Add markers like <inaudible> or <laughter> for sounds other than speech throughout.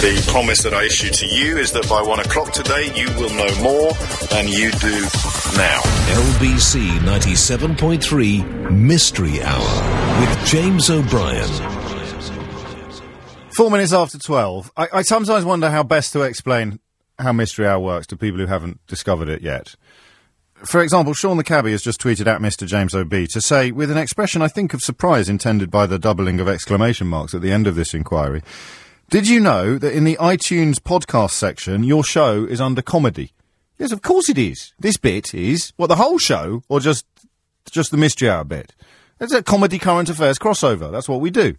The promise that I issue to you is that by one o'clock today, you will know more than you do now. LBC 97.3 Mystery Hour with James O'Brien. Four minutes after 12. I, I sometimes wonder how best to explain how Mystery Hour works to people who haven't discovered it yet. For example, Sean the Cabby has just tweeted at Mr. James O.B. to say, with an expression I think of surprise intended by the doubling of exclamation marks at the end of this inquiry, did you know that in the iTunes podcast section, your show is under comedy? Yes, of course it is. This bit is, what, the whole show, or just, just the Mystery Hour bit? It's a comedy current affairs crossover. That's what we do.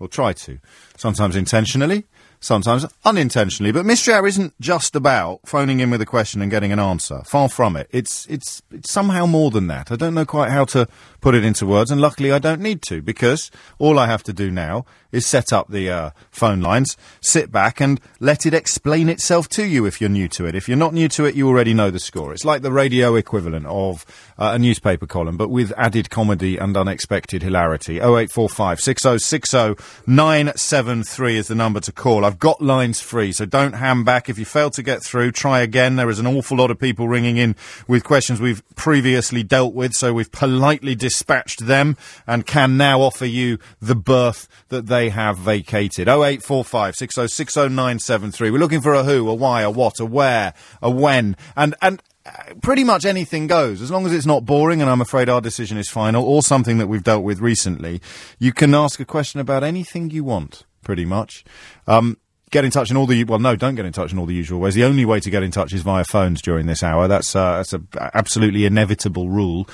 Or try to. Sometimes intentionally, sometimes unintentionally. But Mystery Hour isn't just about phoning in with a question and getting an answer. Far from it. It's, it's, it's somehow more than that. I don't know quite how to put it into words, and luckily I don't need to, because all I have to do now is set up the uh, phone lines, sit back, and let it explain itself to you if you're new to it. If you're not new to it, you already know the score. It's like the radio equivalent of uh, a newspaper column, but with added comedy and unexpected hilarity. 0845 6060 973 is the number to call. I've got lines free, so don't ham back. If you fail to get through, try again. There is an awful lot of people ringing in with questions we've previously dealt with, so we've politely dispatched them and can now offer you the berth that they have vacated. 0845 6060 973. We're looking for a who, a why, a what, a where, a when, and, and, uh, pretty much anything goes as long as it's not boring and i'm afraid our decision is final or something that we've dealt with recently you can ask a question about anything you want pretty much um, get in touch in all the well no don't get in touch in all the usual ways. The only way to get in touch is via phones during this hour. That's uh, that's a absolutely inevitable rule.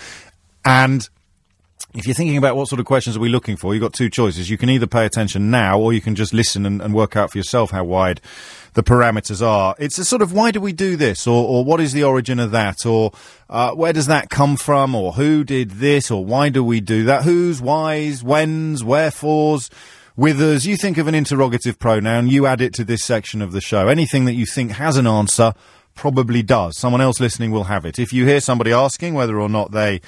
And if you're thinking about what sort of questions are we looking for, you've got two choices. You can either pay attention now, or you can just listen and, and work out for yourself how wide the parameters are. It's a sort of why do we do this, or, or what is the origin of that, or uh, where does that come from, or who did this, or why do we do that? Who's, whys, whens, wherefores, withers. You think of an interrogative pronoun, you add it to this section of the show. Anything that you think has an answer probably does. Someone else listening will have it. If you hear somebody asking whether or not they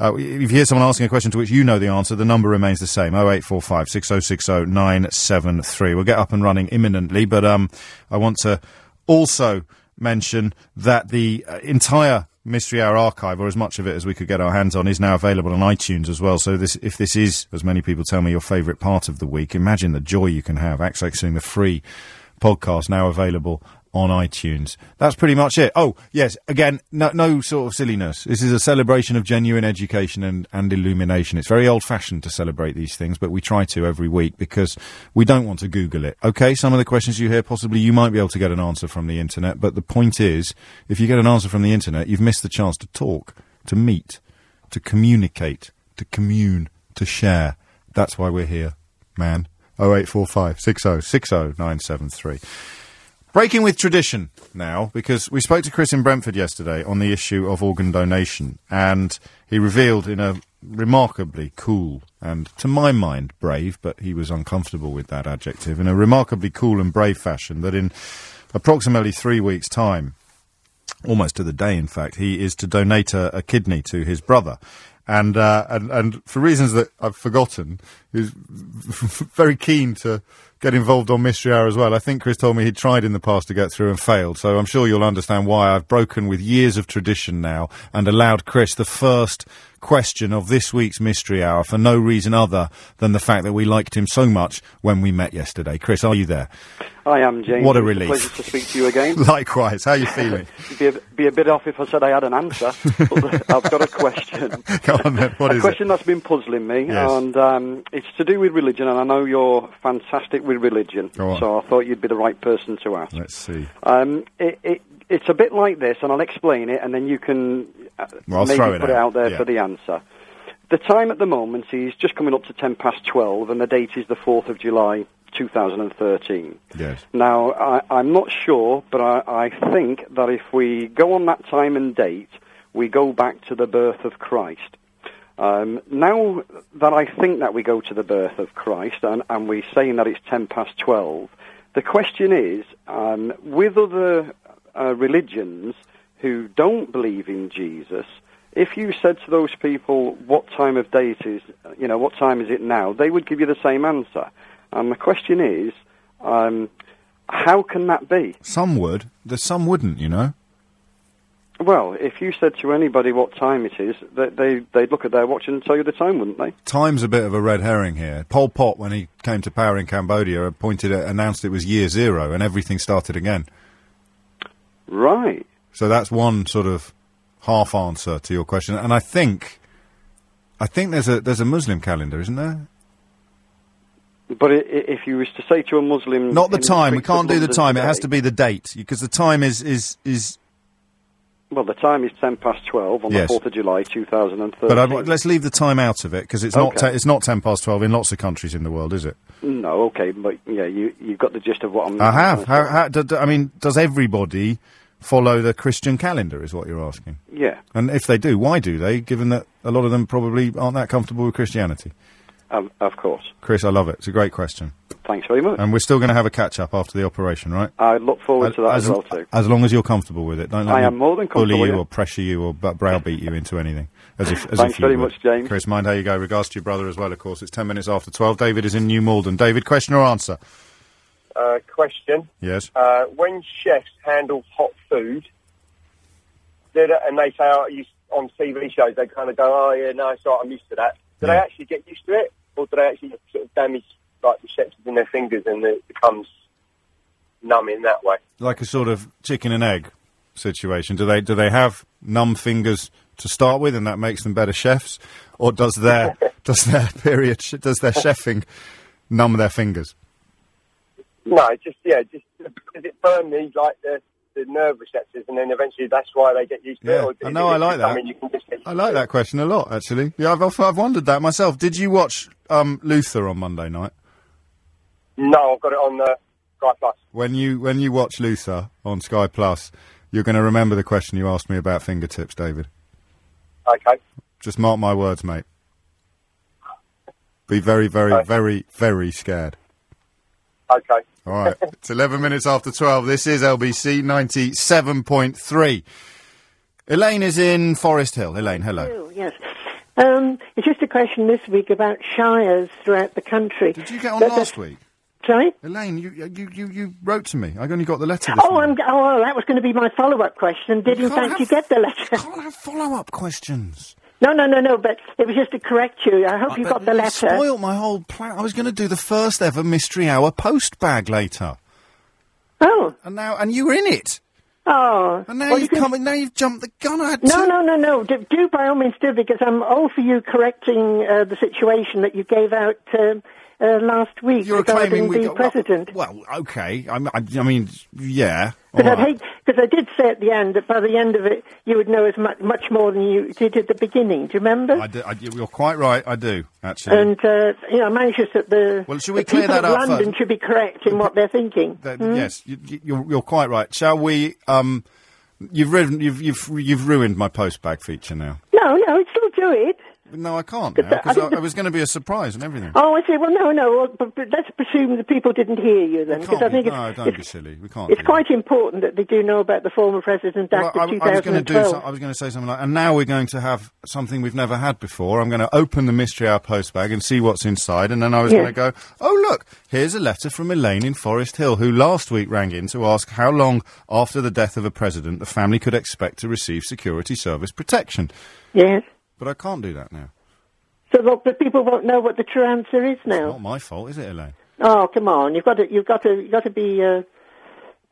uh, if you hear someone asking a question to which you know the answer, the number remains the same 0845 6060 973. We'll get up and running imminently, but um, I want to also mention that the uh, entire Mystery Hour archive, or as much of it as we could get our hands on, is now available on iTunes as well. So this, if this is, as many people tell me, your favourite part of the week, imagine the joy you can have accessing the free podcast now available on iTunes. That's pretty much it. Oh, yes, again, no, no sort of silliness. This is a celebration of genuine education and, and illumination. It's very old fashioned to celebrate these things, but we try to every week because we don't want to Google it. Okay, some of the questions you hear, possibly you might be able to get an answer from the internet, but the point is, if you get an answer from the internet, you've missed the chance to talk, to meet, to communicate, to commune, to share. That's why we're here, man. 0845 60 60 973. Breaking with tradition now, because we spoke to Chris in Brentford yesterday on the issue of organ donation, and he revealed in a remarkably cool and, to my mind, brave, but he was uncomfortable with that adjective, in a remarkably cool and brave fashion, that in approximately three weeks' time, almost to the day, in fact, he is to donate a, a kidney to his brother. And, uh, and and for reasons that I've forgotten, he's <laughs> very keen to get involved on Mystery Hour as well. I think Chris told me he'd tried in the past to get through and failed, so I'm sure you'll understand why I've broken with years of tradition now and allowed Chris the first question of this week's Mystery Hour for no reason other than the fact that we liked him so much when we met yesterday. Chris, are you there? I am, James. What a It's relief. pleasure to speak to you again. <laughs> Likewise. How are you feeling? <laughs> be, a, be a bit off if I said I had an answer, but <laughs> I've got a question. Go on then. What a is question it? that's been puzzling me, Yes. and um, it's to do with religion, and I know you're fantastic with religion, so I thought you'd be the right person to ask. Let's see. Um, it, it, it's a bit like this, and I'll explain it, and then you can uh, Well, maybe put out. it out there Yeah. for the answer. The time at the moment is just coming up to 10 past 12, and the date is the 4th of July 2013. Yes. Now, I, I'm not sure, but I, I think that if we go on that time and date, we go back to the birth of Christ. Um, now that I think that we go to the birth of Christ, and, and we're saying that it's 10 past 12, the question is, um, with other uh, religions who don't believe in Jesus, if you said to those people what time of day it is, you know, what time is it now, they would give you the same answer. And the question is, um, How can that be? Some would. There's some wouldn't. You know. Well, if you said to anybody what time it is, they, they, they'd look at their watch and tell you the time, wouldn't they? Time's a bit of a red herring here. Pol Pot, when he came to power in Cambodia, pointed at, announced it was year zero, and everything started again. Right. So that's one sort of half answer to your question. And I think, I think there's a there's a Muslim calendar, isn't there? But if you was to say to a Muslim, Not the time. We can't do the time. It has to be the date because the time is is is. Well, the time is ten past twelve on Yes. the fourth of July, two thousand and But I, thirteen. let's leave the time out of it because it's not Okay. te- it's not ten past twelve in lots of countries in the world, is it? No, okay, but yeah, you you've got the gist of what I'm. I have. How, how, do, do- I mean, does everybody follow the Christian calendar? Is what you're asking. Yeah, And if they do, why do they? Given that a lot of them probably aren't that comfortable with Christianity. of, of course. Chris, I love it. It's a great question, Thanks very much. and we're still going to have a catch up after the operation, right? I look forward to that as, well too. as long as you're comfortable with it. Don't let I am more than bully comfortable, you yeah. or pressure you or browbeat you into anything. As if, as Thanks if you very would. much, James. Chris, mind how you go. Regards to your brother as well, of course. It's ten minutes after twelve. David is in New Malden. David, question or answer? Uh, question. Yes. Uh, when chefs handle hot food, and they say, oh, you, on TV shows, they kind of go, oh, yeah, no, it's all right, I'm used to that. Do they actually get used to it? Or do they actually sort of damage, like, the chefs in their fingers and it becomes numb in that way? Like a sort of chicken and egg situation. Do they do they have numb fingers to start with, and that makes them better chefs, or does their <laughs> does their period does their chefing numb their fingers? No, just, yeah, just, does it burn the, like, the, the nerve receptors and then eventually that's why they get used to Yeah, it? Or I know, it I like that. something you can just get I like that question a lot, actually. Yeah, I've I've wondered that myself. Did you watch um, Luther on Monday night? No, I've got it on uh, Sky Plus. When you when you watch Luther on Sky Plus, you're going to remember the question you asked me about fingertips, David. Okay. Just mark my words, mate. Be very, very, Okay. very, very scared. Okay. All right. <laughs> it's 11 minutes after 12. This is LBC 97.3. Elaine is in Forest Hill. Elaine, hello. Oh, yes. Um, it's just a question this week about shires throughout the country. Did you get on But the- last week? Sorry? Elaine, you, you, you, you wrote to me. I only got the letter this Oh, morning. I'm, oh, that was going to be my follow-up question. Did in can't fact have- you get the letter? I can't have follow-up questions. No, no, no, no. But it was just to correct you. I hope you got the letter. Spoiled my whole plan. I was going to do the first ever mystery hour post bag later, Oh, and now and you were in it, oh. and now Well, you've you can- come. Now you've jumped the gun. I had No, to- no, no, no. Do, do by all means do because I'm all for you correcting uh, the situation that you gave out um uh, last week You're regarding claiming we the got president. Well, well, okay. I, I, I mean, yeah. Because right. hate, because I did say at the end that by the end of it you would know as much, much more than you did at the beginning. Do you remember? I do, I, you're quite right. I do actually. And uh, you know, I'm anxious that the, Well, should we the clear that up London first? should be correct in what they're thinking. That- Yes, you, you- you're, you're quite right. Shall we? Um, you've ruined, you've, you've, you've ruined my post bag feature now. No, no, still do it. No, I can't now because think I, I was going to be a surprise and everything. Oh, I say, well, no, no. Well, but, but let's presume the people didn't hear you then, because I think no, it's, don't it's, be silly. We can't. it's quite important that they do know about the former President that. Act Well, of I, I was going 2012. I was going to say something like, and now we're going to have something we've never had before. I'm going to open the mystery hour post bag and see what's inside, and then I was Yeah. going to go, oh look, here's a letter from Elaine in Forest Hill, who last week rang in to ask how long after the death of a president the family could expect to receive security service protection. Yes. But I can't do that now. So that the people won't know what the true answer is now. Not my fault, is it, Elaine? Oh, come on! You've got to, you've got to, you've got to be uh,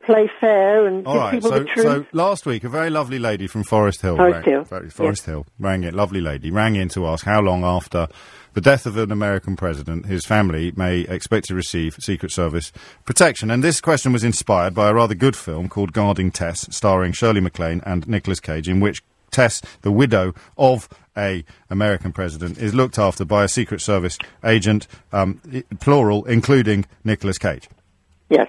play fair and All give right. people So, the truth. so last week, a very lovely lady from Forest Hill, Forest rang, Hill, very- Forest Hill, rang in. Lovely lady rang in to ask how long after the death of an American president his family may expect to receive Secret Service protection. And this question was inspired by a rather good film called Guarding Tess, starring Shirley MacLaine and Nicolas Cage, in which Tess, the widow of a American president, is looked after by a Secret Service agent, um, plural, including Nicolas Cage. yes.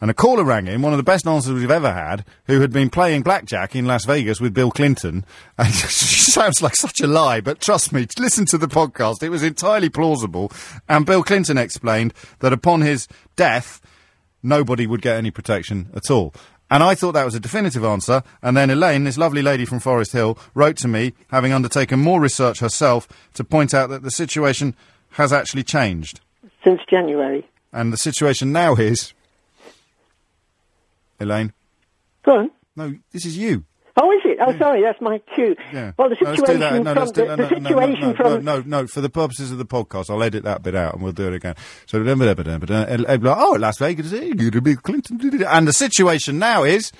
And a caller rang in, one of the best answers we've ever had, who had been playing blackjack in Las Vegas with Bill Clinton. <laughs> And sounds like such a lie, but trust me, listen to the podcast. It was entirely plausible. And Bill Clinton explained that upon his death, nobody would get any protection at all. And I thought that was a definitive answer. And then Elaine, this lovely lady from Forest Hill, wrote to me, having undertaken more research herself, to point out that the situation has actually changed. Since January. And the situation now is Elaine. Go on. No, this is you. Oh, is it? Oh, sorry, that's my cue. Yeah. Well, the No, situation that. No, from let's do- the, no, the no, no, no, situation no, no, from no, no, for the purposes of the podcast, I'll edit that bit out and we'll do it again. So, remember that but oh, Las Vegas, eh, Clinton, and the situation now is,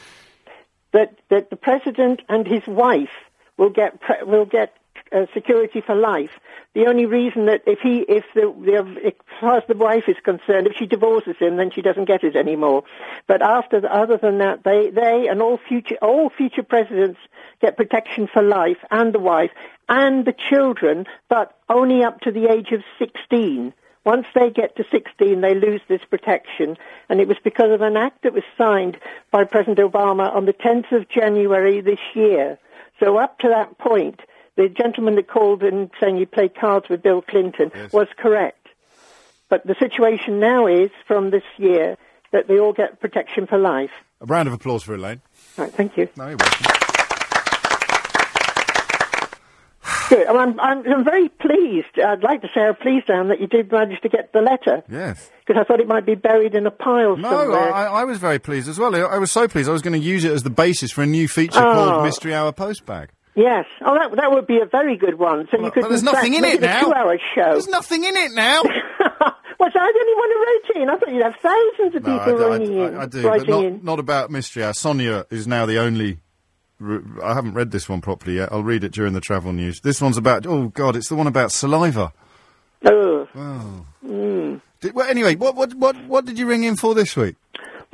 that that the president and his wife will get pre- will get uh, security for life. The only reason that if he if the, the as far as the wife is concerned, if she divorces him, then she doesn't get it anymore. But after the, other than that, they they and all future all future presidents get protection for life, and the wife and the children, but only up to the age of sixteen. Once they get to 16, they lose this protection. And it was because of an act that was signed by President Obama on the 10th of January this year. So up to that point, the gentleman that called in saying you played cards with Bill Clinton was correct. But the situation now is, from this year, that they all get protection for life. a round of applause for Elaine. Right, thank you. No, you're welcome. Good. I'm, I'm, I'm very pleased. I'd like to say how pleased I am that you did manage to get the letter. Yes. Because I thought it might be buried in a pile No, somewhere. I, I was very pleased as well. I, I was so pleased. I was going to use it as the basis for a new feature Oh. called Mystery Hour Postbag. Yes. Oh, that that would be a very good one. So you could. But there's fact, nothing in it now. A two-hour show. There's nothing in it now. <laughs> well, so I only who wrote in. I thought you'd have thousands of No, people I, writing I- in, I- I do, but not, in. not about Mystery Hour. Sonia is now the only. I haven't read this one properly yet. I'll read it during the travel news. This one's about. Oh God, it's the one about saliva. Oh. Hmm. Did, well, anyway, what what what what did you ring in for this week?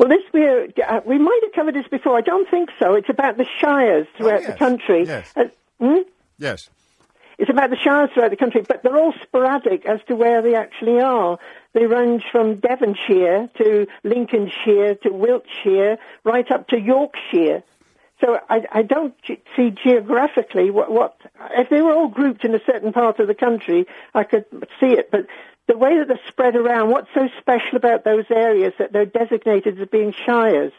Well, this we uh, we might have covered this before. I don't think so. It's about the shires throughout Oh, yes. the country. Yes. Uh, hmm? Yes. It's about the shires throughout the country, but they're all sporadic as to where they actually are. They range from Devonshire to Lincolnshire to Wiltshire, right up to Yorkshire. So I, I don't ge- see geographically what, what if they were all grouped in a certain part of the country, I could see it. But the way that they're spread around, what's so special about those areas that they're designated as being shires?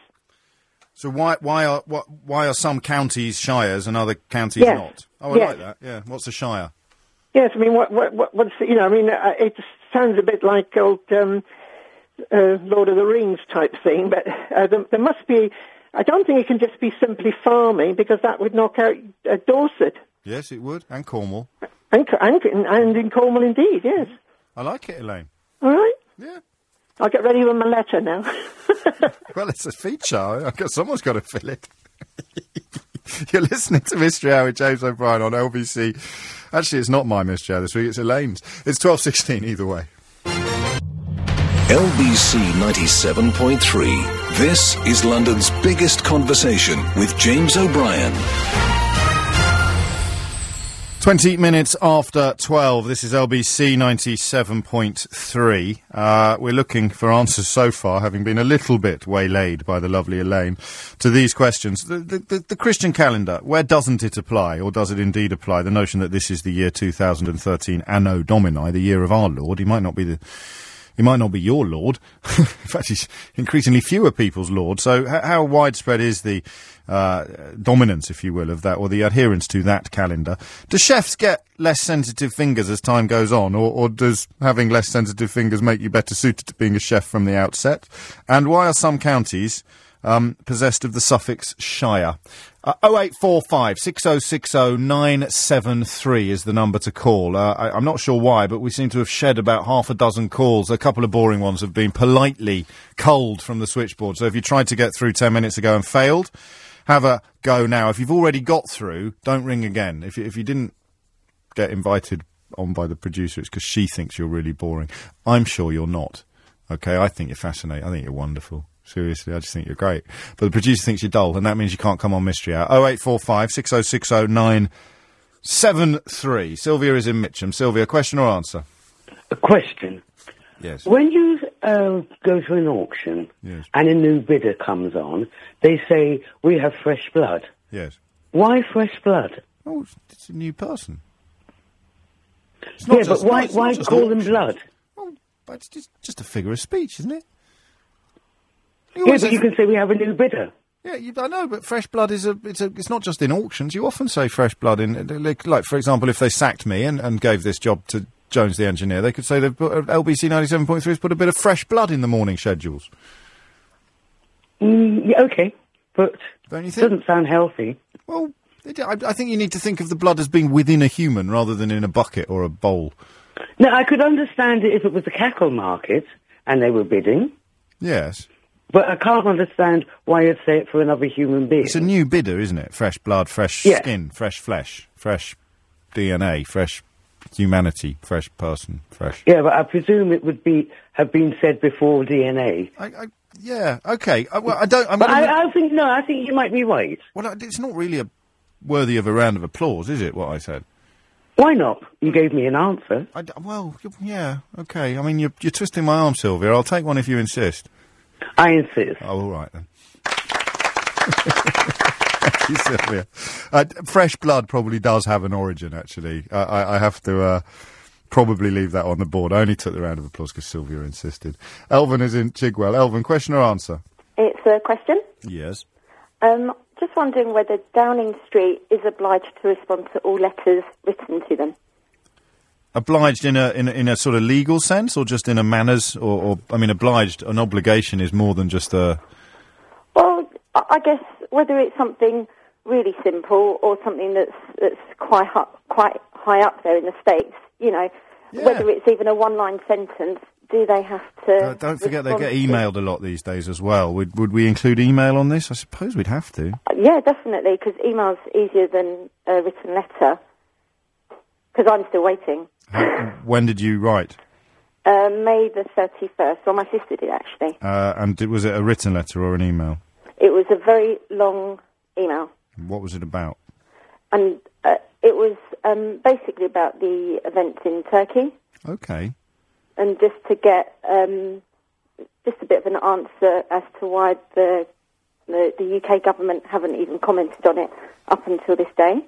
So why why are why are some counties shires and other counties Yes. not? Oh, I Yes. like that. Yeah. What's a shire? Yes, I mean, what, what, what, what's, you know, I mean, uh, it sounds a bit like old um, uh, Lord of the Rings type thing, but uh, there, there must be, I don't think it can just be simply farming because that would knock out uh, Dorset. Yes, it would, and Cornwall. And, and, and in Cornwall, indeed, yes. I like it, Elaine. All right. Yeah. I'll get ready with my letter now. <laughs> Well, it's a feature. I've got, someone's got to fill it. <laughs> You're listening to Mystery Hour with James O'Brien on LBC. Actually, it's not my Mystery Hour this week. It's Elaine's. It's twelve sixteen either way. LBC 97.3. This is London's biggest conversation with James O'Brien. 20 minutes after 12, this is LBC 97.3. Uh, we're looking for answers so far, having been a little bit waylaid by the lovely Elaine, to these questions. The, the, the, Christian calendar, where doesn't it apply, or does it indeed apply? The notion that this is the year 2013, Anno Domini, the year of our Lord. He might not be the he might not be your lord. <laughs> In fact, he's increasingly fewer people's lord. So, how widespread is the uh, dominance, if you will, of that, or the adherence to that calendar? Do chefs get less sensitive fingers as time goes on, or, or does having less sensitive fingers make you better suited to being a chef from the outset? And why are some counties um, possessed of the suffix shire? Uh, 0845 6060 973 is the number to call. Uh, I, I'm not sure why, but we seem to have shed about half a dozen calls. A couple of boring ones have been politely culled from the switchboard. So if you tried to get through 10 minutes ago and failed, have a go now. If you've already got through, don't ring again. If, you- if you didn't get invited on by the producer, it's because she thinks you're really boring. I'm sure you're not. Okay, I think you're fascinating. I think you're wonderful. Seriously, I just think you're great. But the producer thinks you're dull, and that means you can't come on Mystery Hour. 0845 6060 973. Sylvia is in Mitcham. Sylvia, question or answer? A question. Yes. When you uh, go to an auction Yes. and a new bidder comes on, they say, we have fresh blood. Yes. Why fresh blood? Oh, it's- a new person. It's Yeah, just- but why, why call them blood? Well, but it's just, just a figure of speech, isn't it? You Yeah, but you can say we have a new bidder. Yeah, you, I know, but fresh blood is a it's a it's not just in auctions. You often say fresh blood in like, like for example, if they sacked me and, and gave this job to Jones the engineer, they could say they've put, uh, LBC ninety seven point three has put a bit of fresh blood in the morning schedules. Mm, yeah, okay, but Don't you think? doesn't sound healthy. Well, it- I, I think you need to think of the blood as being within a human rather than in a bucket or a bowl. No, I could understand it if it was a cackle market and they were bidding, Yes. but I can't understand why you'd say it for another human being. It's a new bidder, isn't it? Fresh blood, fresh Yeah. skin, fresh flesh, fresh DNA, fresh humanity, fresh person, fresh. yeah, but I presume it would be have been said before DNA. I, I, yeah, okay. I, well, I don't. I'm But gonna- I, I think no, I think you might be right. well, it's not really a worthy of a round of applause, is it? What I said. Why not? You gave me an answer. I well, yeah, okay. I mean, you're, you're twisting my arm, Sylvia. I'll take one if you insist. I insist. Oh, all right then. <laughs> Thank you, Sylvia. Uh, fresh blood probably does have an origin, actually. I, I, I have to uh, probably leave that on the board. I only took the round of applause because Sylvia insisted. Elvin is in Chigwell. Elvin, question or answer? It's a question. Yes. Um, just wondering whether Downing Street is obliged to respond to all letters written to them. Obliged in a, in a in a sort of legal sense, or just in a manners, or, or I mean, obliged. An obligation is more than just a. Well, I guess whether it's something really simple or something that's that's quite quite high up there in the states, you know, Yeah. whether it's even a one-line sentence, do they have to? Uh, don't forget they get emailed a lot these days as well. Would would we include email on this? I suppose we'd have to. Yeah, definitely, because email's easier than a written letter. Because I'm still waiting. When did you write? Uh, May the 31st. Well, my sister did actually. Uh, and was it a written letter or an email? It was a very long email. What was it about? And uh, it was um, basically about the events in Turkey. Okay. And just to get um, just a bit of an answer as to why the, the, the UK government haven't even commented on it up until this day.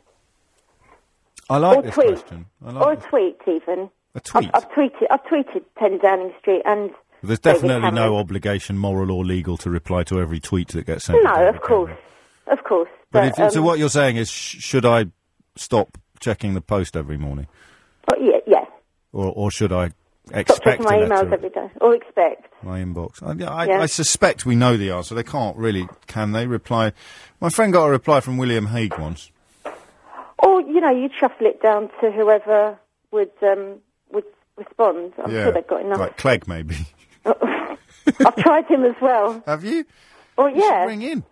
I like or this tweet. question. I like or a this. tweet, even. A tweet? I've, I've tweeted. I've tweeted 10 Downing Street and. There's definitely no obligation, moral or legal, to reply to every tweet that gets sent. No, of course, of course. But, if, so um, what you're saying is, sh- should I stop checking the post every morning, oh, yeah, yeah. or or should I expect checking my emails every day, or expect. my inbox. I, yeah, I, Yeah. I suspect we know the answer. They can't really, can they? Reply. My friend got a reply from William Hague once. Or you know, you shuffle it down to whoever would um, would respond. I'm yeah, sure they've got enough. like Clegg maybe. I've tried him as well. Have you? Well, You yeah. Ring in.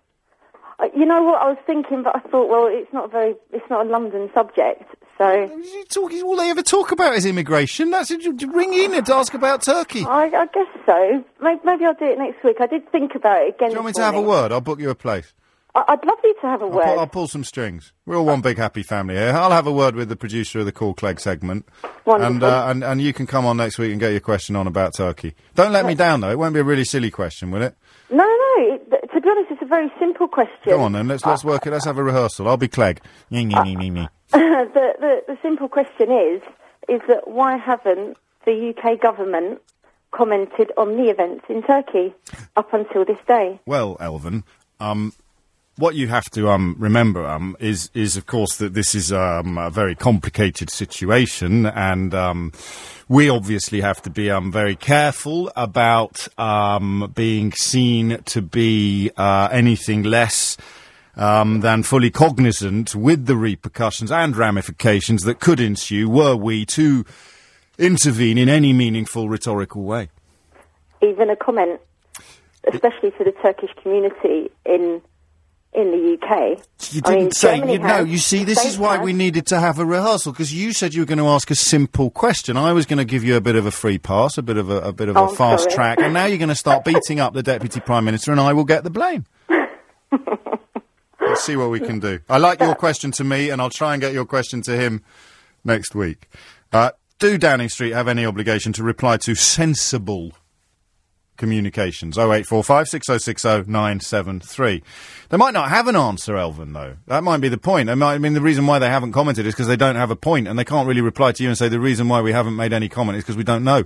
Uh, You know what I was thinking, but I thought, well, it's not a very, it's not a London subject, so You talk- all they ever talk about is immigration. That's it. You- Ring in and ask about Turkey. I, I guess so. Maybe, maybe I'll do it next week. I did think about it again. Do you want me this to have a word? I'll book you a place. I'd love you to have a I'll word. pull, I'll pull some strings. We're all one big happy family here. I'll have a word with the producer of the Call Clegg segment. Wonderful. And, uh, and, and you can come on next week and get your question on about Turkey. Don't let me down, though. It won't be a really silly question, will it? No, no, no. It, to be honest, it's a very simple question. Go on then. Let's, let's work it. Let's have a rehearsal. I'll be Clegg. <laughs> The, the the simple question is is that why haven't the UK government commented on the events in Turkey up until this day? Well, Elvin, um, what you have to um, remember um, is, is, of course, that this is um, a very complicated situation, and um, we obviously have to be um, very careful about um, being seen to be uh, anything less. Than fully cognizant with the repercussions and ramifications that could ensue were we to intervene in any meaningful rhetorical way. Even a comment, especially for the Turkish community in in the UK. You didn't mean, say. You, no, you see, this is why has. we needed to have a rehearsal because you said you were going to ask a simple question. I was going to give you a bit of a free pass, a bit of a, a bit of Oh, a fast sorry. track, and now you're going to start beating up the deputy prime minister, and I will get the blame. Let's see what we can do. I like your question to me, and I'll try and get your question to him next week. Uh, do Downing Street have any obligation to reply to sensible communications. 0845 6060 973. They might not have an answer, Elvin, though. That might be the point. Might, I mean, the reason why they haven't commented is because they don't have a point, and they can't really reply to you and say the reason why we haven't made any comment is because we don't know.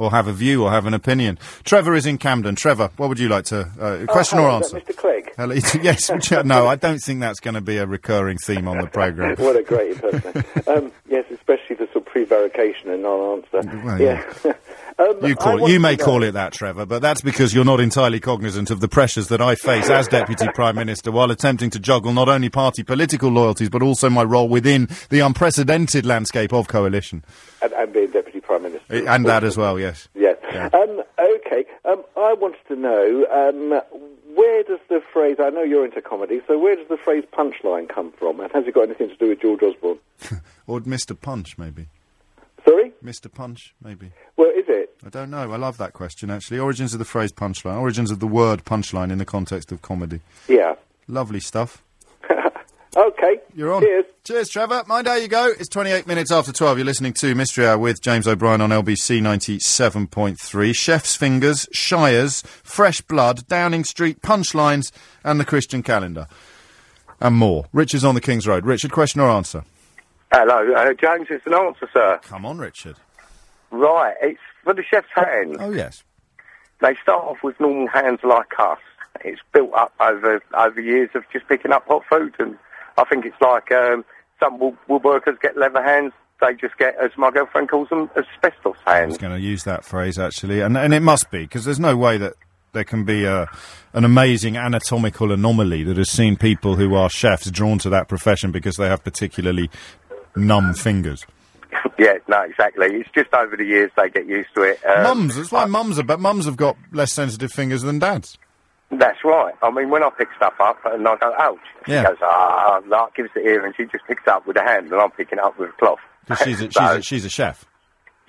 Or have a view or have an opinion. Trevor is in Camden. Trevor, what would you like to. Uh, question or hello, answer? Mr. Clegg? Hello, <laughs> yes, <laughs> you- no, I don't think that's going to be a recurring theme on the programme. <laughs> What a great impersonation. um, yes, especially for sort of prevarication and non-answer. Well, yeah. Um, You, call, you may call it that, Trevor, but that's because you're not entirely cognizant of the pressures that I face as Deputy Prime Minister while attempting to juggle not only party political loyalties, but also my role within the unprecedented landscape of coalition. and, and being deputy prime minister, Eh, And that as well, yes. Yes. Yeah. Um, okay. Um, I wanted to know um, where does the phrase? I know you're into comedy, so where does the phrase punchline come from? And has it got anything to do with George Osborne? <laughs> Or Mr. Punch, maybe. Sorry. Mr. Punch, maybe. Well, is it? I don't know. I love that question, actually. Origins of the phrase punchline, origins of the word punchline in the context of comedy. Yeah. Lovely stuff. Okay. You're on. Cheers. Cheers, Trevor. Mind how you go. It's 28 minutes after 12. You're listening to Mystery Hour with James O'Brien on LBC 97.3. Chef's Fingers, Shires, Fresh Blood, Downing Street, Punchlines, and the Christian Calendar. And more. Richard's on the King's Road. Richard, question or answer? Hello, uh, James. It's an answer, sir. Come on, Richard. Right, it's for the chef's hand. Oh, yes. They start off with normal hands like us. It's built up over over years of just picking up hot food, and I think it's like um, some wood, woodworkers get leather hands. They just get, as my girlfriend calls them, asbestos I hands. was going to use that phrase, actually. And, and it must be, because there's no way that there can be a, an amazing anatomical anomaly that has seen people who are chefs drawn to that profession because they have particularly numb fingers. <laughs> yeah, no, exactly. It's just over the years they get used to it. Um, mums, that's why mums are, but mums have got less sensitive fingers than dads. That's right. I mean, when I pick stuff up and I go, ouch, she Yeah. goes, ah, like, gives it here, and she just picks it up with her hand, and I'm picking it up with a cloth. Because she's a, <laughs> she's, So- a, she's a chef.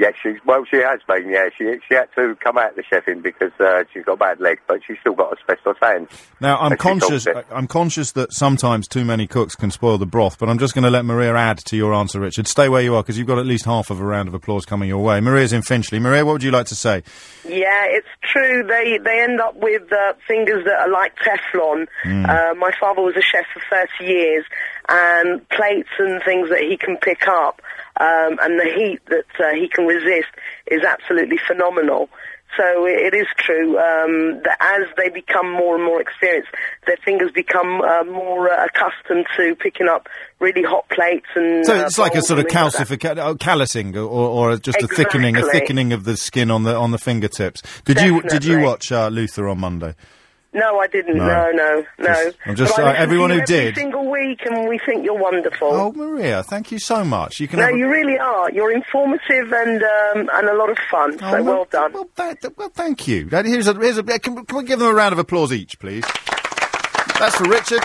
Yeah, she's well. She has been. Yeah, she she had to come out of the chefing because uh, she's got a bad leg, but she's still got asbestos hands. Now, I'm As she calls conscious. I'm conscious that sometimes too many cooks can spoil the broth. But I'm just going to let Maria add to your answer, Richard. Stay where you are because you've got at least half of a round of applause coming your way. Maria's in Finchley. Maria, what would you like to say? Yeah, it's true. They they end up with uh, fingers that are like Teflon. Uh, my father was a chef for 30 years, and plates and things that he can pick up, um, and the heat that uh, he can resist is absolutely phenomenal. So it, is true um, that as they become more and more experienced, their fingers become uh, more uh, accustomed to picking up really hot plates and. So uh, it's like a sort of and things like calcific, oh, callousing, or, or just a thickening, a thickening of the skin on the on the fingertips. Did you did you watch uh, Luther on Monday? No, I didn't. No. No, no, no. Just- I'm just- uh, listen everyone who every did- single week, and we think you're wonderful. Oh, Maria, thank you so much. You can no, have a- you really are. You're informative and um, and a lot of fun. Oh, so well done. Well, that, that- well, thank you. That- here's a, here's a, can, can we give them a round of applause each, please? That's for Richard,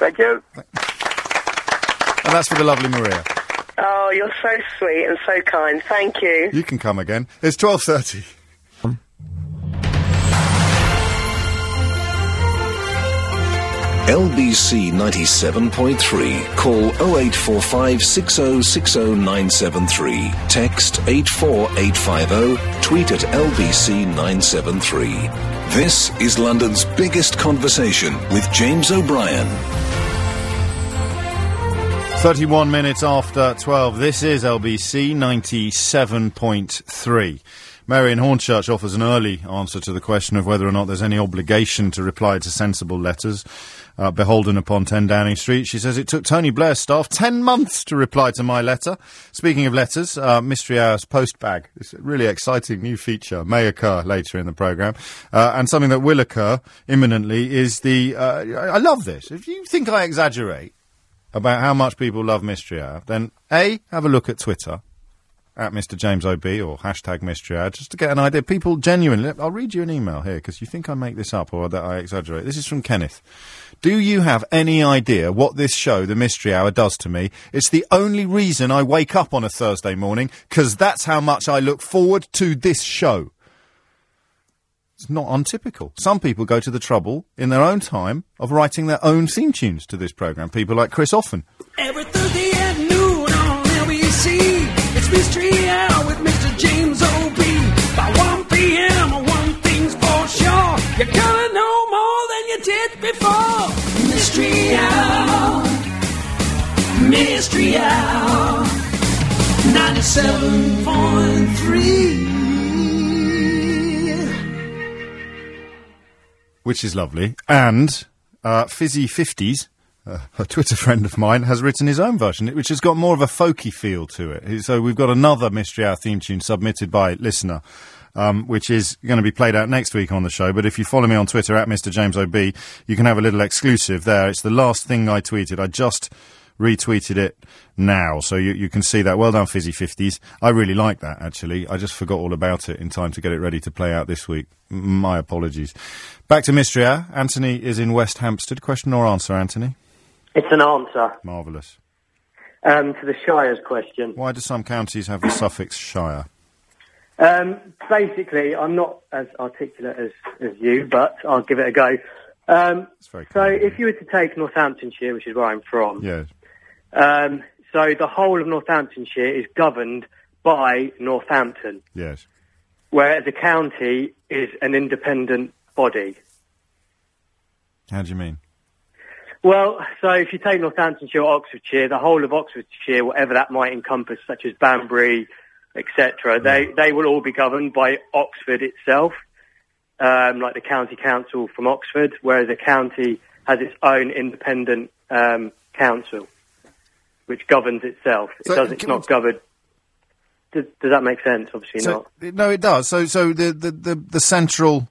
Thank you. and that's for the lovely Maria. Oh, you're so sweet and so kind. Thank you. You can come again. It's twelve thirty. LBC 97.3. Call 0845 6060973. Text 84850. Tweet at LBC 973. This is London's biggest conversation with James O'Brien. 31 minutes after 12. This is LBC 97.3. Marion Hornchurch offers an early answer to the question of whether or not there's any obligation to reply to sensible letters uh, beholden upon 10 Downing Street. She says it took Tony Blair's staff 10 months to reply to my letter. Speaking of letters, uh, Mystery Hour's post bag, this really exciting new feature, may occur later in the programme. Uh, and something that will occur imminently is the. Uh, I love this. If you think I exaggerate, about how much people love Mystery Hour, then A, have a look at Twitter, at Mr. James OB or hashtag Mystery Hour, just to get an idea. People genuinely, I'll read you an email here because you think I make this up or that I exaggerate. This is from Kenneth. Do you have any idea what this show, The Mystery Hour, does to me? It's the only reason I wake up on a Thursday morning because that's how much I look forward to this show. It's not untypical. Some people go to the trouble in their own time of writing their own theme tunes to this program. People like Chris Offen. Every Mystery Hour, Mystery Hour, 97.3. which is lovely, and uh, Fizzy 50s uh, a Twitter friend of mine has written his own version, which has got more of a folky feel to it. So we've got another Mystery Hour theme tune submitted by listener. Um, which is going to be played out next week on the show. But if you follow me on Twitter at Mr. James OB, you can have a little exclusive there. It's the last thing I tweeted. I just retweeted it now, so you, you can see that. Well done, Fizzy Fifties. I really like that actually. I just forgot all about it in time to get it ready to play out this week. My apologies. Back to Mystery Hour. Anthony is in West Hampstead. Question or answer, Anthony? It's an answer Marvellous. um, to the Shire's question. Why do some counties have the suffix shire? Um, basically, I'm not as articulate as, as you, but I'll give it a go. Um, so, if you were to take Northamptonshire, which is where I'm from, Yes. um, so the whole of Northamptonshire is governed by Northampton, Yes. whereas a county is an independent body. How do you mean? Well, so if you take Northamptonshire or Oxfordshire, the whole of Oxfordshire, whatever that might encompass, such as Banbury, etc., they, they will all be governed by Oxford itself, um, like the county council from Oxford, whereas a county has its own independent um, council, which governs itself. It So, does, it's not governed. Does, does that make sense? Obviously So, not. no, it does. So, so the, the, the, the central,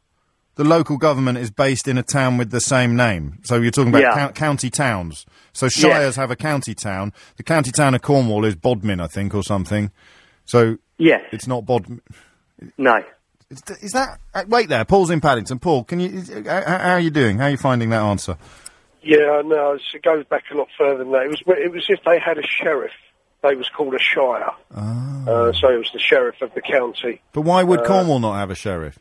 the local government is based in a town with the same name. So you're talking about Yeah. cou- county towns. So shires have a county town. The county town of Cornwall is Bodmin, I think, or something. So yes, it's not Bodmin. No. Is, is that? Uh, wait there. Paul's in Paddington. Paul, can you? Is, uh, how, how are you doing? How are you finding that answer? Yeah, no, it's- it goes back a lot further than that. It was it was if they had a sheriff. They was called a shire. Uh, so it was the sheriff of the county. But why would Uh, Cornwall not have a sheriff?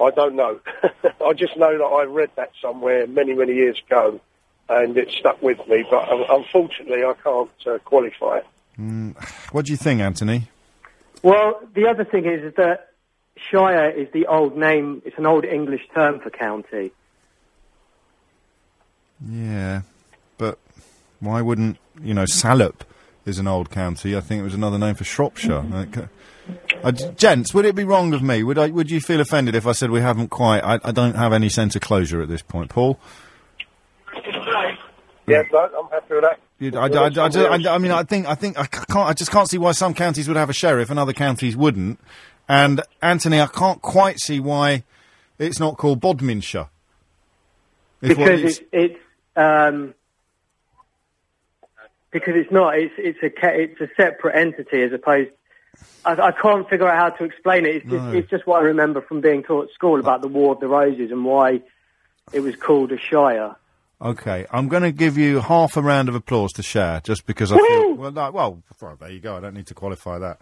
I don't know. <laughs> I just know that I read that somewhere many, many years ago, and it stuck with me. But um, unfortunately, I can't uh, qualify it. Mm, what do you think, Anthony? Well, the other thing is, is that Shire is the old name. It's an old English term for county. Yeah, but why wouldn't you know Salop is an old county? I think it was another name for Shropshire. <laughs> Like, uh, gents, would it be wrong of me? Would I? Would you feel offended if I said we haven't quite? I, I don't have any sense of closure at this point, Paul. Yeah, no, I'm happy with that. You- I, I- I- I just- I- I mean, I think, I think, I c- can't, I just can't see why some counties would have a sheriff and other counties wouldn't. And Anthony, I can't quite see why it's not called Bodminshire. Because it's- it's it's um, because it's not. It's it's a it's a separate entity as opposed. I, I can't figure out how to explain it. It's just, No. it's just what I remember from being taught at school about the War of the Roses and why it was called a shire. Okay, I'm going to give you half a round of applause to share, just because I feel. Well, no, well, well, there you go. I don't need to qualify that.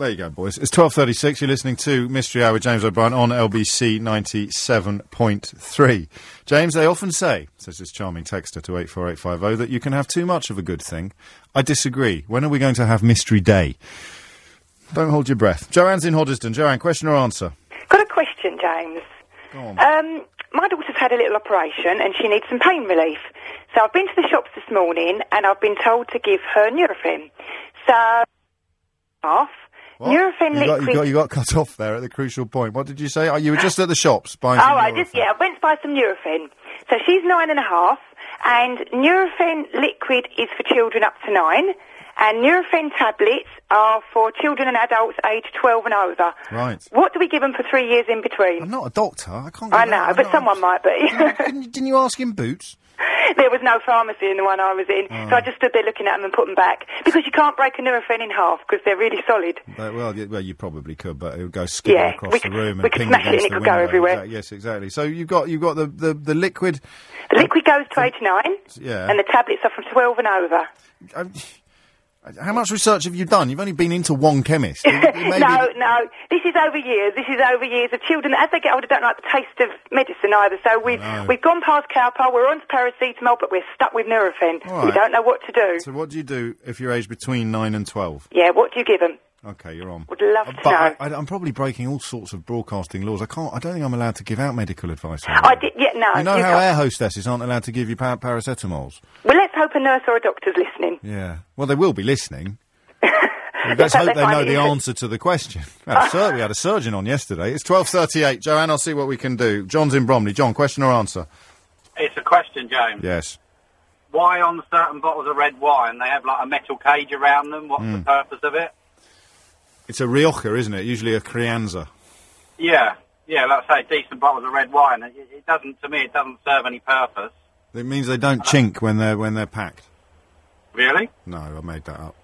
There you go, boys. It's 12.36. You're listening to Mystery Hour with James O'Brien on LBC 97.3. James, they often say, says this charming texter to 84850, that you can have too much of a good thing. I disagree. When are we going to have Mystery Day? Don't hold your breath. Joanne's in Hoddesdon. Joanne, question or answer? Got a question, James. Um, my daughter's had a little operation and she needs some pain relief. So I've been to the shops this morning and I've been told to give her Nurofen. So, half. Nurofen You got, liquid. you, got, you got cut off there at the crucial point. What did you say? Oh, you were just at the shops buying Oh, some I just, yeah, I went to buy some Nurofen. So she's nine and a half, and Nurofen liquid is for children up to nine, and Nurofen tablets are for children and adults aged 12 and over. Right. What do we give them for three years in between? I'm not a doctor. I can't. I know, but someone might be. didn't, didn't you ask him boots? <laughs> there was no pharmacy in the one I was in, so I just stood there looking at them and put them back because you can't break a Nurofen in half because they're really solid. Uh, well, yeah, well, you probably could, but it would go skidding Yeah, across the could- room and ping smash it against and it the could go window. everywhere. Exact- yes, exactly. So you've got you've got the, the, the liquid. The liquid goes to eighty nine. Yeah. and the tablets are from 12 and over. Um, How much research have you done? You've only been into one chemist. <laughs> It- it may be- no, no. This is over years. This is over years of children as they get older don't like the taste of medicine either. So we've we've gone past Calpol. We're on to paracetamol, but we're stuck with Nurofen. All We don't know what to do. So what do you do if you're aged between nine and twelve? Yeah, what do you give them? Okay, you're on. Would love uh, to But know. I, I'm probably breaking all sorts of broadcasting laws. I can't. I don't think I'm allowed to give out medical advice. I did. Yeah, no. you know how air hostesses aren't allowed to give you pa- paracetamols. Well, let's hope a nurse or a doctor's listening. Yeah. Well, they will be listening. <laughs> Let's Let's hope hope they they know the answer to the question. We had, a sur- we had a surgeon on yesterday. It's twelve thirty-eight. Joanne, I'll see what we can do. John's in Bromley. John, question or answer? It's a question, James. Yes. Why on certain bottles of red wine they have like a metal cage around them? What's the Mm. purpose of it? It's a Rioja, isn't it? Usually a Crianza. Yeah, yeah. Let's say decent bottles of red wine. It, it doesn't, to me, it doesn't serve any purpose. It means they don't chink when they're when they're packed. Really? No, I made that up.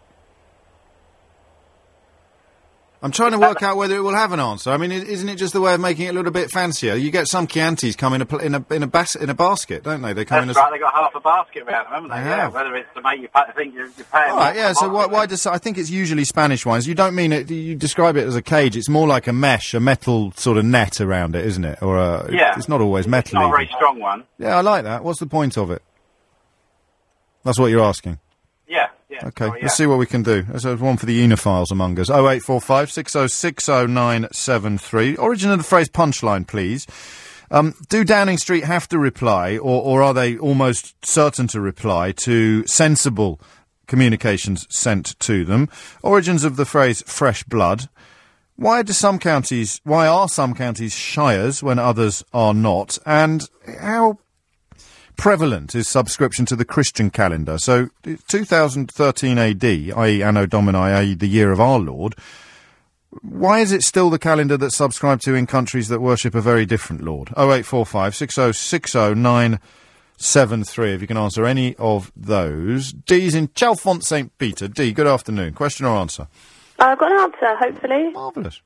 I'm trying to work uh, out whether it will have an answer. I mean, isn't it just the way of making it a little bit fancier? You get some Chiantis come in a pl- in a in a, bas- in a basket, don't they? They come in That's as right. They got half a basket around them, haven't they? They yeah. have. Whether it's to make you pay, think you're, you're paying. All right, yeah. So why, why does I think it's usually Spanish wines? You don't mean it. You describe it as a cage. It's more like a mesh, a metal sort of net around it, isn't it? Or a, Yeah. it's not always metal. It's not a very strong one. Yeah, I like that. What's the point of it? That's what you're asking. Yeah, yeah. Okay, sorry, yeah. let's see what we can do. There's one for the oenophiles among us. 0845 6060973. Origin of the phrase punchline, please. Um, do Downing Street have to reply, or, or are they almost certain to reply to sensible communications sent to them? Origins of the phrase fresh blood. Why do some counties, why are some counties shires when others are not? And how prevalent is subscription to the Christian calendar. So, 2013 AD, i.e., Anno Domini, i.e., the year of our Lord, why is it still the calendar that's subscribed to in countries that worship a very different Lord? 0845 6060 973, if you can answer any of those. D's in Chalfont St. Peter. D, good afternoon. Question or answer? I've got an answer, hopefully. Marvellous.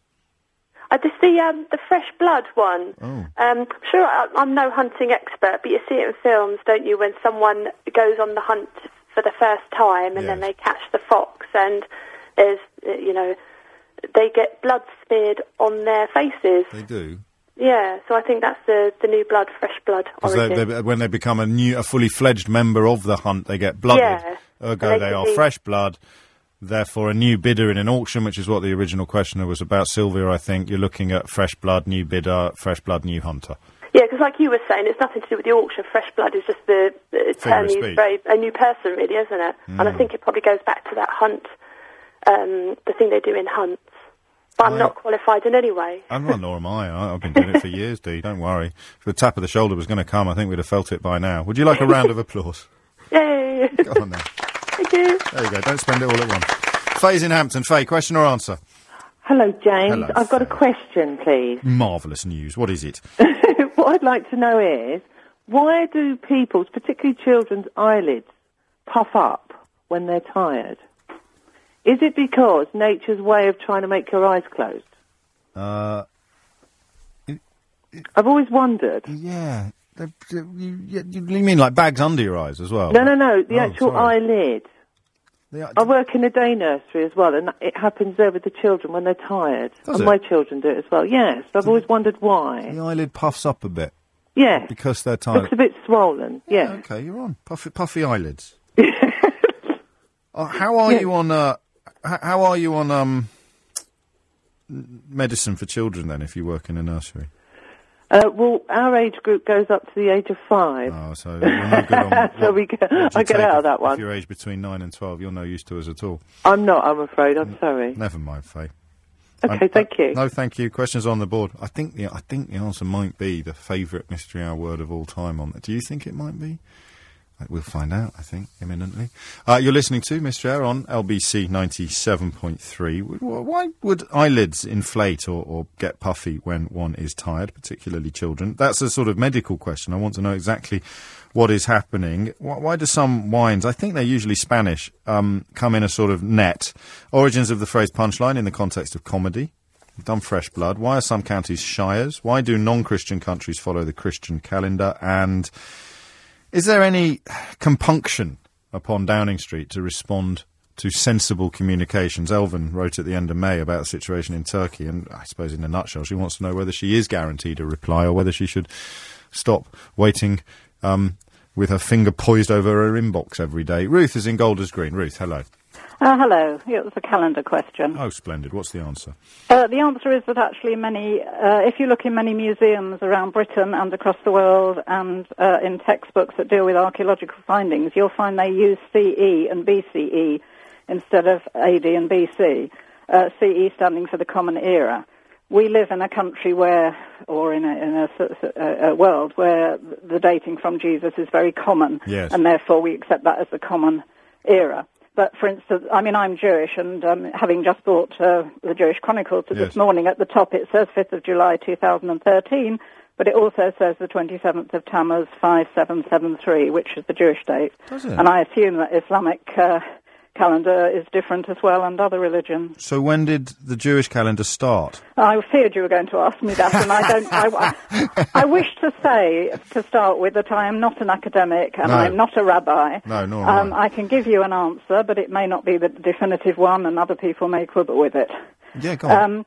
Uh, this the um, the fresh blood one. Oh. Um, sure I, I'm no hunting expert, but you see it in films, don't you? When someone goes on the hunt for the first time, and then they catch the fox, and there's uh, you know they get blood smeared on their faces. They do. Yeah, so I think that's the the new blood, fresh blood Because they, they, when they become a new, a fully fledged member of the hunt, they get blooded. Yeah. Ergo, they they are be- fresh blood. Therefore, a new bidder in an auction, which is what the original questioner was about, Sylvia. I think you're looking at fresh blood, new bidder, fresh blood, new hunter. Yeah, because like you were saying, it's nothing to do with the auction. Fresh blood is just the, term used for a, new person, really, isn't it? And I Mm. think it probably goes back to that hunt, um, the thing they do in hunts. But I'm Right. not qualified in any way. I'm not, nor am I. I. I've been doing it for years, Dee. Don't worry. If the tap of the shoulder was going to come, I think we'd have felt it by now. Would you like a round of <laughs> applause? Yay! Go on now. Thank you. There you go. Don't spend it all at once. Faye's in Hampton. Faye, question or answer? Hello, James. Hello, I've got a question, please. Marvellous news. What is it? <laughs> what I'd like to know is why do people's, particularly children's eyelids, puff up when they're tired? Is it because nature's way of trying to make your eyes closed? Uh, I've always wondered. Yeah. You, you, you mean like bags under your eyes as well? No, no, no. The Oh, actual sorry. eyelid. I work in a day nursery as well, and it happens there with the children when they're tired. Does and it? my children do it as well. Yes, I've always wondered why. The eyelid puffs up a bit. Yeah. Because they're tired. Looks a bit swollen. Yeah. Okay, you're on. Puffy, puffy eyelids. <laughs> uh, how are Yeah. you on, uh, how are you on, um, medicine for children then, if you work in a nursery? Uh, well, our age group goes up to the age of five. Oh, so you're no good on <laughs> so we get, what do you I get out of that one. If you're aged between 9 and 12, you're no use to us at all. I'm not, I'm afraid. I'm sorry. Never mind, Faye. Okay, I'm- thank you. No, thank you. Questions on the board. I think the I think the answer might be the favourite mystery hour word of all time. On that, do you think it might be? We'll find out. I think imminently. Uh, you're listening to Mystery Hour on LBC ninety seven point three. Why would eyelids inflate or, or get puffy when one is tired, particularly children? That's a sort of medical question. I want to know exactly what is happening. Why, why do some wines, I think they're usually Spanish, um, come in a sort of net? Origins of the phrase punchline in the context of comedy. Done fresh blood. Why are some counties shires? Why do non-Christian countries follow the Christian calendar? And is there any compunction upon Downing Street to respond to sensible communications? Elvin wrote at the end of May about the situation in Turkey, and I suppose in a nutshell, she wants to know whether she is guaranteed a reply or whether she should stop waiting um, with her finger poised over her inbox every day. Ruth is in Golders Green. Ruth, hello. Uh, hello. It was a calendar question. Oh, splendid. What's the answer? Uh, the answer is that actually many, uh, if you look in many museums around Britain and across the world and uh, in textbooks that deal with archaeological findings, you'll find they use CE and BCE instead of AD and BC. Uh, CE standing for the Common Era. we live in a country where, or in a, in a, s- s- a- a world where the dating from Jesus is very common, Yes. and therefore we accept that as the common era. But for instance, I mean, I'm Jewish, and um, having just bought uh, the Jewish Chronicle to Yes. this morning, at the top it says 5th of July 2013, but it also says the 27th of Tammuz 5773, which is the Jewish date. Does it? And I assume that Islamic uh, calendar is different as well, and other religions. So when did the Jewish calendar start? I feared you were going to ask me that, and I don't. I, I, I wish to say to start with that I am not an academic and No. I am not a rabbi. No, nor am Um, I can give you an answer, but it may not be the definitive one, and other people may quibble with it. Yeah, go on. Um,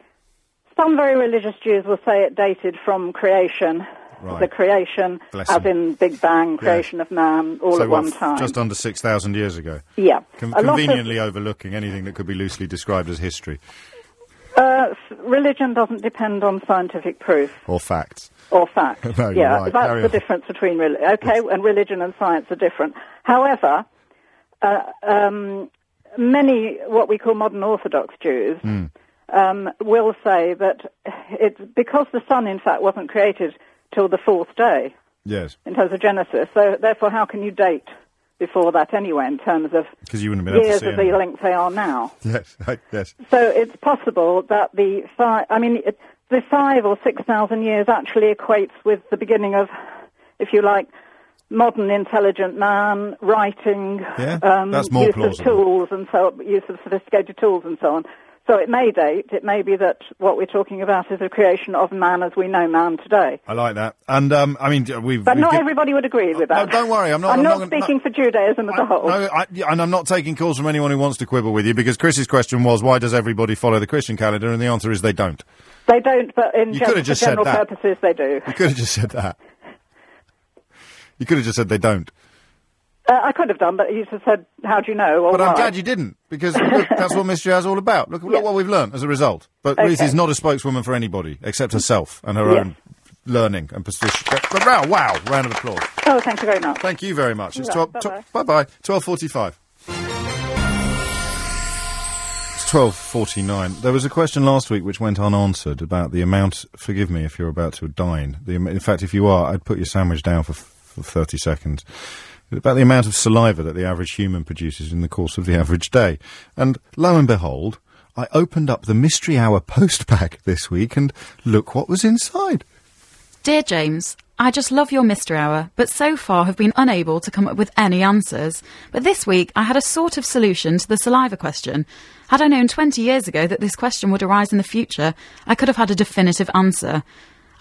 some very religious Jews will say it dated from creation, Right. the creation, Bless as them. in Big Bang, creation of man, all so at what, one time. Just under 6,000 years ago. Yeah. Con- lot of- conveniently overlooking anything that could be loosely described as history Uh, religion doesn't depend on scientific proof. or facts. or fact. <laughs> No, yeah, right. that's Carry the on. difference between rel- okay, and religion and science are different. However, uh, um, many what we call modern Orthodox Jews Hmm. um, will say that it's because the sun, in fact, wasn't created till the fourth day Yes, in terms of Genesis. So, therefore, how can you date before that anyway, in terms of because you wouldn't have been able years to see of the anything. length they are now? <laughs> Yes, I- yes. So it's possible that the five, I mean, it, the five or six thousand years actually equates with the beginning of, if you like, modern intelligent man writing, Yeah, um, that's more use plausible. of tools and so use of sophisticated tools and so on. So it may date. It may be that what we're talking about is the creation of man as we know man today. I like that. And um, I mean, we've. But we've not gi- everybody would agree with that. No, don't worry. I'm not. I'm, I'm not, not gonna- speaking for Judaism as a whole. No, I, and I'm not taking calls from anyone who wants to quibble with you because Chris's question was, why does everybody follow the Christian calendar? And the answer is they don't. They don't, but in You gen- general purposes, they do. You could have just said that. You could have just said they don't. Uh, I could have done, but you just said, "How do you know?" But I'm why? glad you didn't because look, <laughs> that's what Mystery Hour's all about. Look, look what we've learned as a result. But Okay. is not a spokeswoman for anybody except herself and her own learning and position. But, wow, wow, round of applause. Oh, thank you very much. Thank you very much. It's Right, 12, bye-bye. bye bye. Twelve forty-five. It's twelve forty-nine. There was a question last week which went unanswered about the amount. Forgive me if you're about to dine. The, in fact, if you are, I'd put your sandwich down for, for thirty seconds. About the amount of saliva that the average human produces in the course of the average day. And lo and behold, I opened up the Mystery Hour post bag <laughs> this week and look what was inside. Dear James, I just love your Mystery Hour, but so far have been unable to come up with any answers. But this week I had a sort of solution to the saliva question. Had I known 20 years ago that this question would arise in the future, I could have had a definitive answer.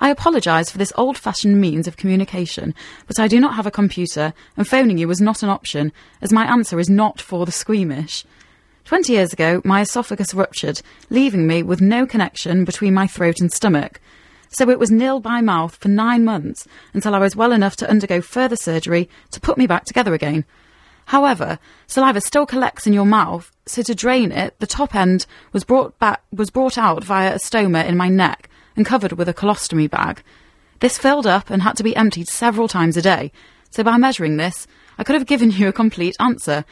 I apologise for this old fashioned means of communication, but I do not have a computer, and phoning you was not an option, as my answer is not for the squeamish. Twenty years ago, my esophagus ruptured, leaving me with no connection between my throat and stomach. So it was nil by mouth for nine months until I was well enough to undergo further surgery to put me back together again. However, saliva still collects in your mouth, so to drain it, the top end was brought back was brought out via a stoma in my neck and covered with a colostomy bag. This filled up and had to be emptied several times a day. So by measuring this, I could have given you a complete answer,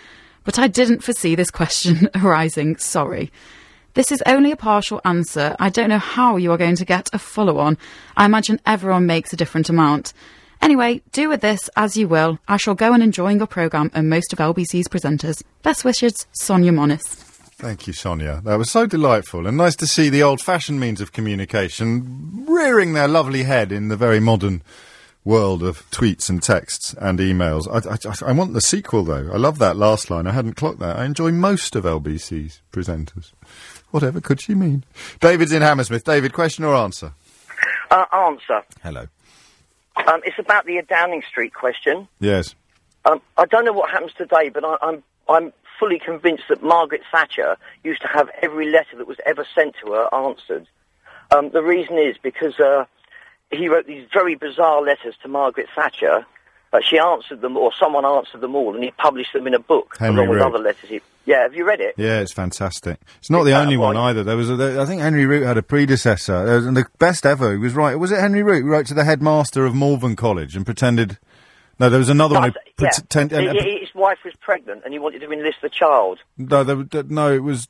but I didn't foresee this question <laughs> arising. Sorry. This is only a partial answer. I don't know how you are going to get a follow on. I imagine everyone makes a different amount. Anyway, do with this as you will. I shall go on enjoying your programme and most of LBC's presenters. Best wishes, Sonia Monis. Thank you, Sonia. That was so delightful and nice to see the old fashioned means of communication rearing their lovely head in the very modern world of tweets and texts and emails. I, I, I want the sequel, though. I love that last line. I hadn't clocked that. I enjoy most of LBC's presenters. Whatever could she mean? David's in Hammersmith. David, question or answer? Uh, answer. Hello. Um, it's about the Downing Street question. Yes. Um, I don't know what happens today, but I, I'm I'm fully convinced that Margaret Thatcher used to have every letter that was ever sent to her answered. Um, the reason is because uh, he wrote these very bizarre letters to Margaret Thatcher. Uh, she answered them, or someone answered them all, and he published them in a book Henry along with other letters. He, yeah, have you read it? Yeah, it's fantastic. It's not the only one either. There was, a, I think Henry Root had a predecessor, and the best ever. He was right. Was it Henry Root who wrote to the headmaster of Malvern College and pretended No, there was another one. Who Yeah. pretend- and- He- he- his wife was pregnant, and he wanted to enlist the child. no, there, no, it was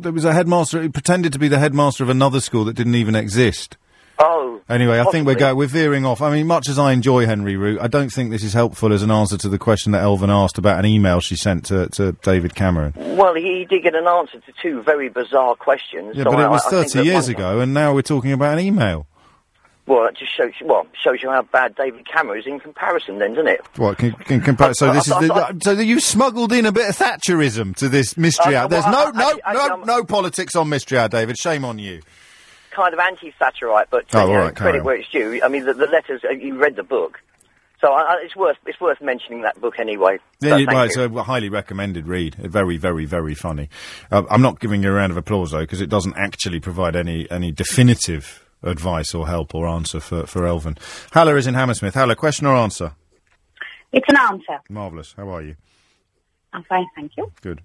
there was a headmaster. He pretended to be the headmaster of another school that didn't even exist. Oh. Anyway, I think we're possibly. go- we're veering off. I mean, much as I enjoy Henry Root, I don't think this is helpful as an answer to the question that Elvin asked about an email she sent to, to David Cameron. Well, he did get an answer to two very bizarre questions. Yeah, so but I- it was 30 years ago, and now we're talking about an email. Well, that just shows you, well, shows you how bad David Cameron is in comparison, then, doesn't it? What can, can compare? So this is the, so that you smuggled in a bit of Thatcherism to this mystery Uh, hour. There's well, no I- no I- no no politics on mystery hour, David. Shame on you. Kind of anti-Thatcherite, but Oh, know, right, credit where it's due. I mean, the, the letters. Uh, you read the book, so it's worth it's worth mentioning that book anyway. Yeah, you- well, it's a highly recommended read. Very, very, very funny. Uh, I'm not giving you a round of applause though, because it doesn't actually provide any any definitive advice or help or answer for for Elvin. Haller is in Hammersmith. Haller, question or answer? It's an answer. Marvelous. How are you? I'm fine, thank you. Good.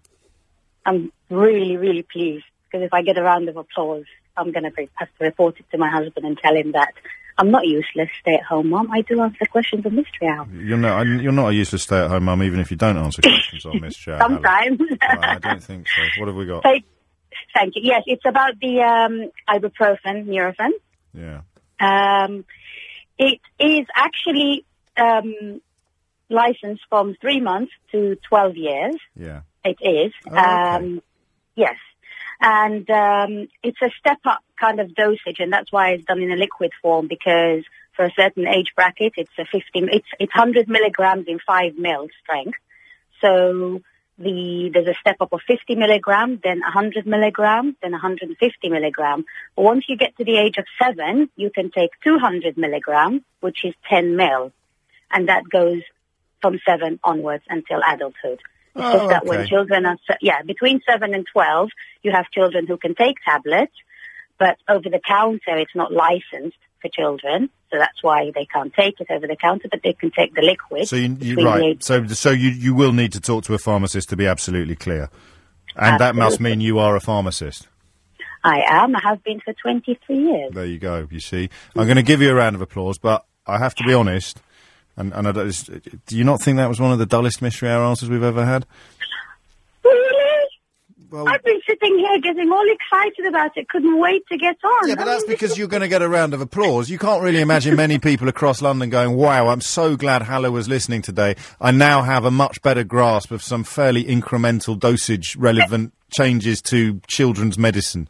I'm really, really pleased because if I get a round of applause, I'm going to have to report it to my husband and tell him that I'm not useless stay-at-home mum. I do answer questions on Mystery Hour. You're not. You're not a useless stay-at-home mum, even if you don't answer <laughs> questions on mystery hour. Sometimes. Well, I don't think so. What have we got? Thank, thank you. Yes, it's about the um, ibuprofen, Nurofen. Yeah. Um, it is actually um, licensed from three months to 12 years. Yeah. It is. Oh, okay. um, yes. And um, it's a step up kind of dosage, and that's why it's done in a liquid form because for a certain age bracket, it's a 50, it's, it's 100 milligrams in 5 mil strength. So the, there's a step up of 50 milligram, then 100 milligram, then 150 milligram. But once you get to the age of seven, you can take 200 milligram, which is 10 mil. And that goes from seven onwards until adulthood. It's Oh, just that when children are, yeah, between seven and 12, you have children who can take tablets, but over the counter, it's not licensed for children. So that's why they can't take it over the counter, but they can take the liquid. So you, you right. So so you you will need to talk to a pharmacist to be absolutely clear, and that must mean you are a pharmacist. I am. I have been for 23 years. There you go. You see, I'm going to give you a round of applause, but I have to be honest. And, and do you not think that was one of the dullest mystery hour answers we've ever had? Really? I've been sitting here getting all excited about it. Couldn't wait to get on. Yeah, but that's because you're going to get a round of applause. You can't really imagine many people across London going, wow, I'm so glad Haller was listening today. I now have a much better grasp of some fairly incremental dosage relevant changes to children's medicine.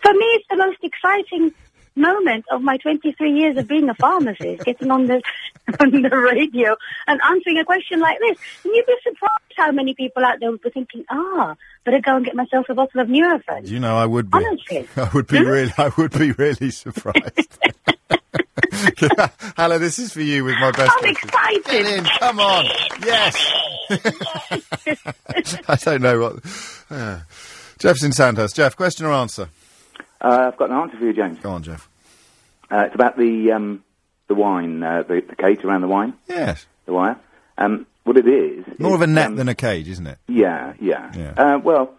For me, it's the most exciting moment of my 23 years of being a pharmacist, getting on the <laughs> on the radio and answering a question like this. And you'd be surprised how many people out there would be thinking, ah, better go and get myself a bottle of Nurofen. You know, I would be. Honestly. <laughs> I would be really, I would be really surprised. <laughs> Haller, this is for you with my best I'm wishes. excited. Get in, come on. Yes. I don't know what. Uh, Jeff's in Sandhurst. Jeff, question or answer? Uh, I've got an answer for you, James. Go on, Jeff. Uh, it's about the um, the wine, uh, the, the cage around the wine. Yes. The wire. Um, what it is? More of a net um, than a cage, isn't it? Yeah, yeah. Yeah. Uh, well,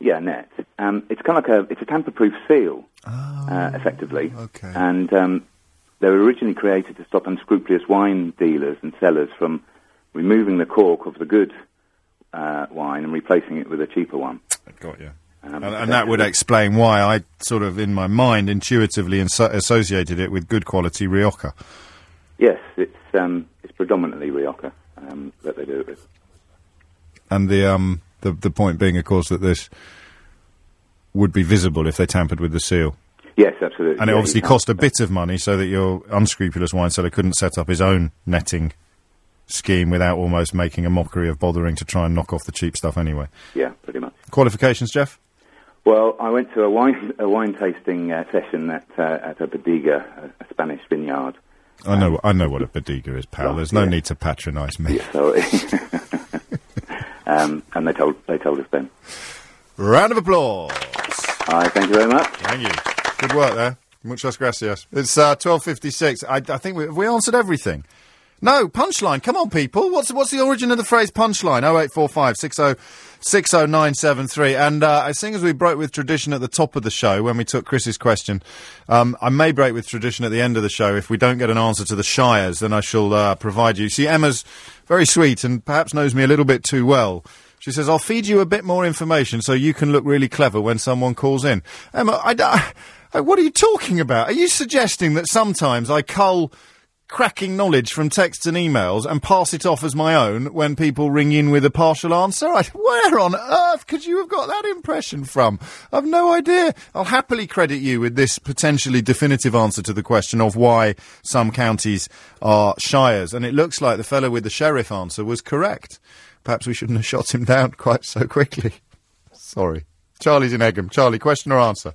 yeah, net. Um, it's kind of like a it's a tamper-proof seal, Oh, uh, effectively. okay. And um, they were originally created to stop unscrupulous wine dealers and sellers from removing the cork of the good uh, wine and replacing it with a cheaper one. I Got you. Um, And, and that would explain why I sort of, in my mind, intuitively inso- associated it with good quality Rioja. Yes, it's um, it's predominantly Rioja um, that they do it with. And the um the the point being, of course, that this would be visible if they tampered with the seal. Yes, absolutely. And it Yeah, obviously cost a bit of money so that your unscrupulous wine seller couldn't set up his own netting scheme without almost making a mockery of bothering to try and knock off the cheap stuff anyway. Yeah, pretty much. Qualifications, Jeff? Well, I went to a wine a wine tasting uh, session at uh, at a bodega, a, a Spanish vineyard. I know I know what a bodega is, pal. Right, There's no yeah. need to patronise me. So, <laughs> um, and they told they told us then. Round of applause. Hi, thank you very much. Thank you. Good work there. Muchas gracias. It's uh, twelve fifty six. I, I think we, we answered everything. No, punchline. Come on, people. What's what's the origin of the phrase punchline? 0845 60 60973. And uh, seeing as we broke with tradition at the top of the show when we took Chris's question, um, I may break with tradition at the end of the show. If we don't get an answer to the Shires, then I shall uh, provide you. See, Emma's very sweet and perhaps knows me a little bit too well. She says, I'll feed you a bit more information so you can look really clever when someone calls in. Emma, I, I, <laughs> what are you talking about? Are you suggesting that sometimes I cull cracking knowledge from texts and emails and pass it off as my own when people ring in with a partial answer? I, where on earth could you have got that impression from? I've no idea. I'll happily credit you with this potentially definitive answer to the question of why some counties are shires. And it looks like the fellow with the sheriff answer was correct. Perhaps we shouldn't have shot him <laughs> down quite so quickly. Sorry. Charlie's in Egham. Charlie, question or answer?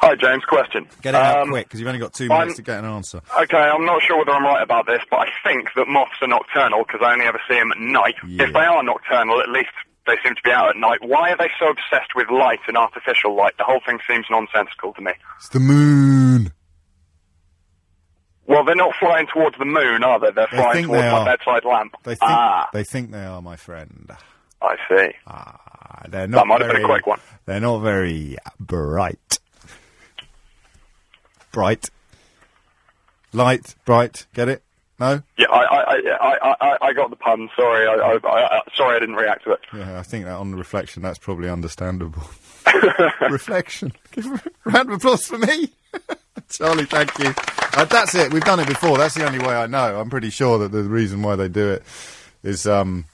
Hi, James. Question. Get it out Um, quick, because you've only got two minutes I'm- to get an answer. Okay, I'm not sure whether I'm right about this, but I think that moths are nocturnal because I only ever see them at night. If they are nocturnal, at least they seem to be out at night. Why are they so obsessed with light and artificial light? The whole thing seems nonsensical to me. It's the moon. Well, they're not flying towards the moon, are they? They're They flying towards they my bedside lamp. They think, ah, they think they are, my friend. I see. Ah, they're not That might have been a quick one. They're not very bright. Bright. Light, bright. Get it? No? Yeah, I, I, I, I, I, I got the pun. Sorry, I, I, I, sorry, I didn't react to it. Yeah, I think that on the reflection, that's probably understandable. <laughs> reflection. Give a round of applause for me. <laughs> Charlie, thank you. Uh, that's it. We've done it before. That's the only way I know. I'm pretty sure that the reason why they do it is um,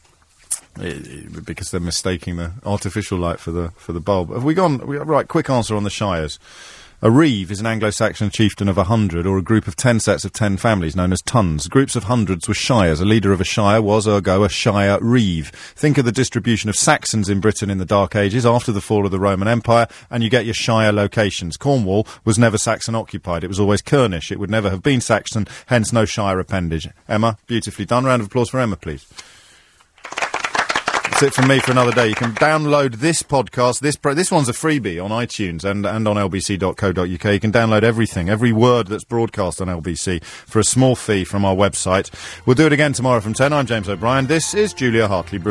i- i- because they're mistaking the artificial light for the for the bulb. Have we gone we, right? Quick answer on the shires. A reeve is an Anglo-Saxon chieftain of a hundred or a group of ten sets of ten families known as tons. Groups of hundreds were shires. A leader of a shire was, ergo, a shire reeve. Think of the distribution of Saxons in Britain in the Dark Ages after the fall of the Roman Empire, and you get your shire locations. Cornwall was never Saxon occupied. It was always Kernish. It would never have been Saxon, hence no shire appendage. Emma, beautifully done. Round of applause for Emma, please. That's it from me for another day. You can download this podcast. This pro- this one's a freebie on iTunes and, and on lbc.co.uk. You can download everything, every word that's broadcast on LBC for a small fee from our website. We'll do it again tomorrow from 10. I'm James O'Brien. This is Julia Hartley.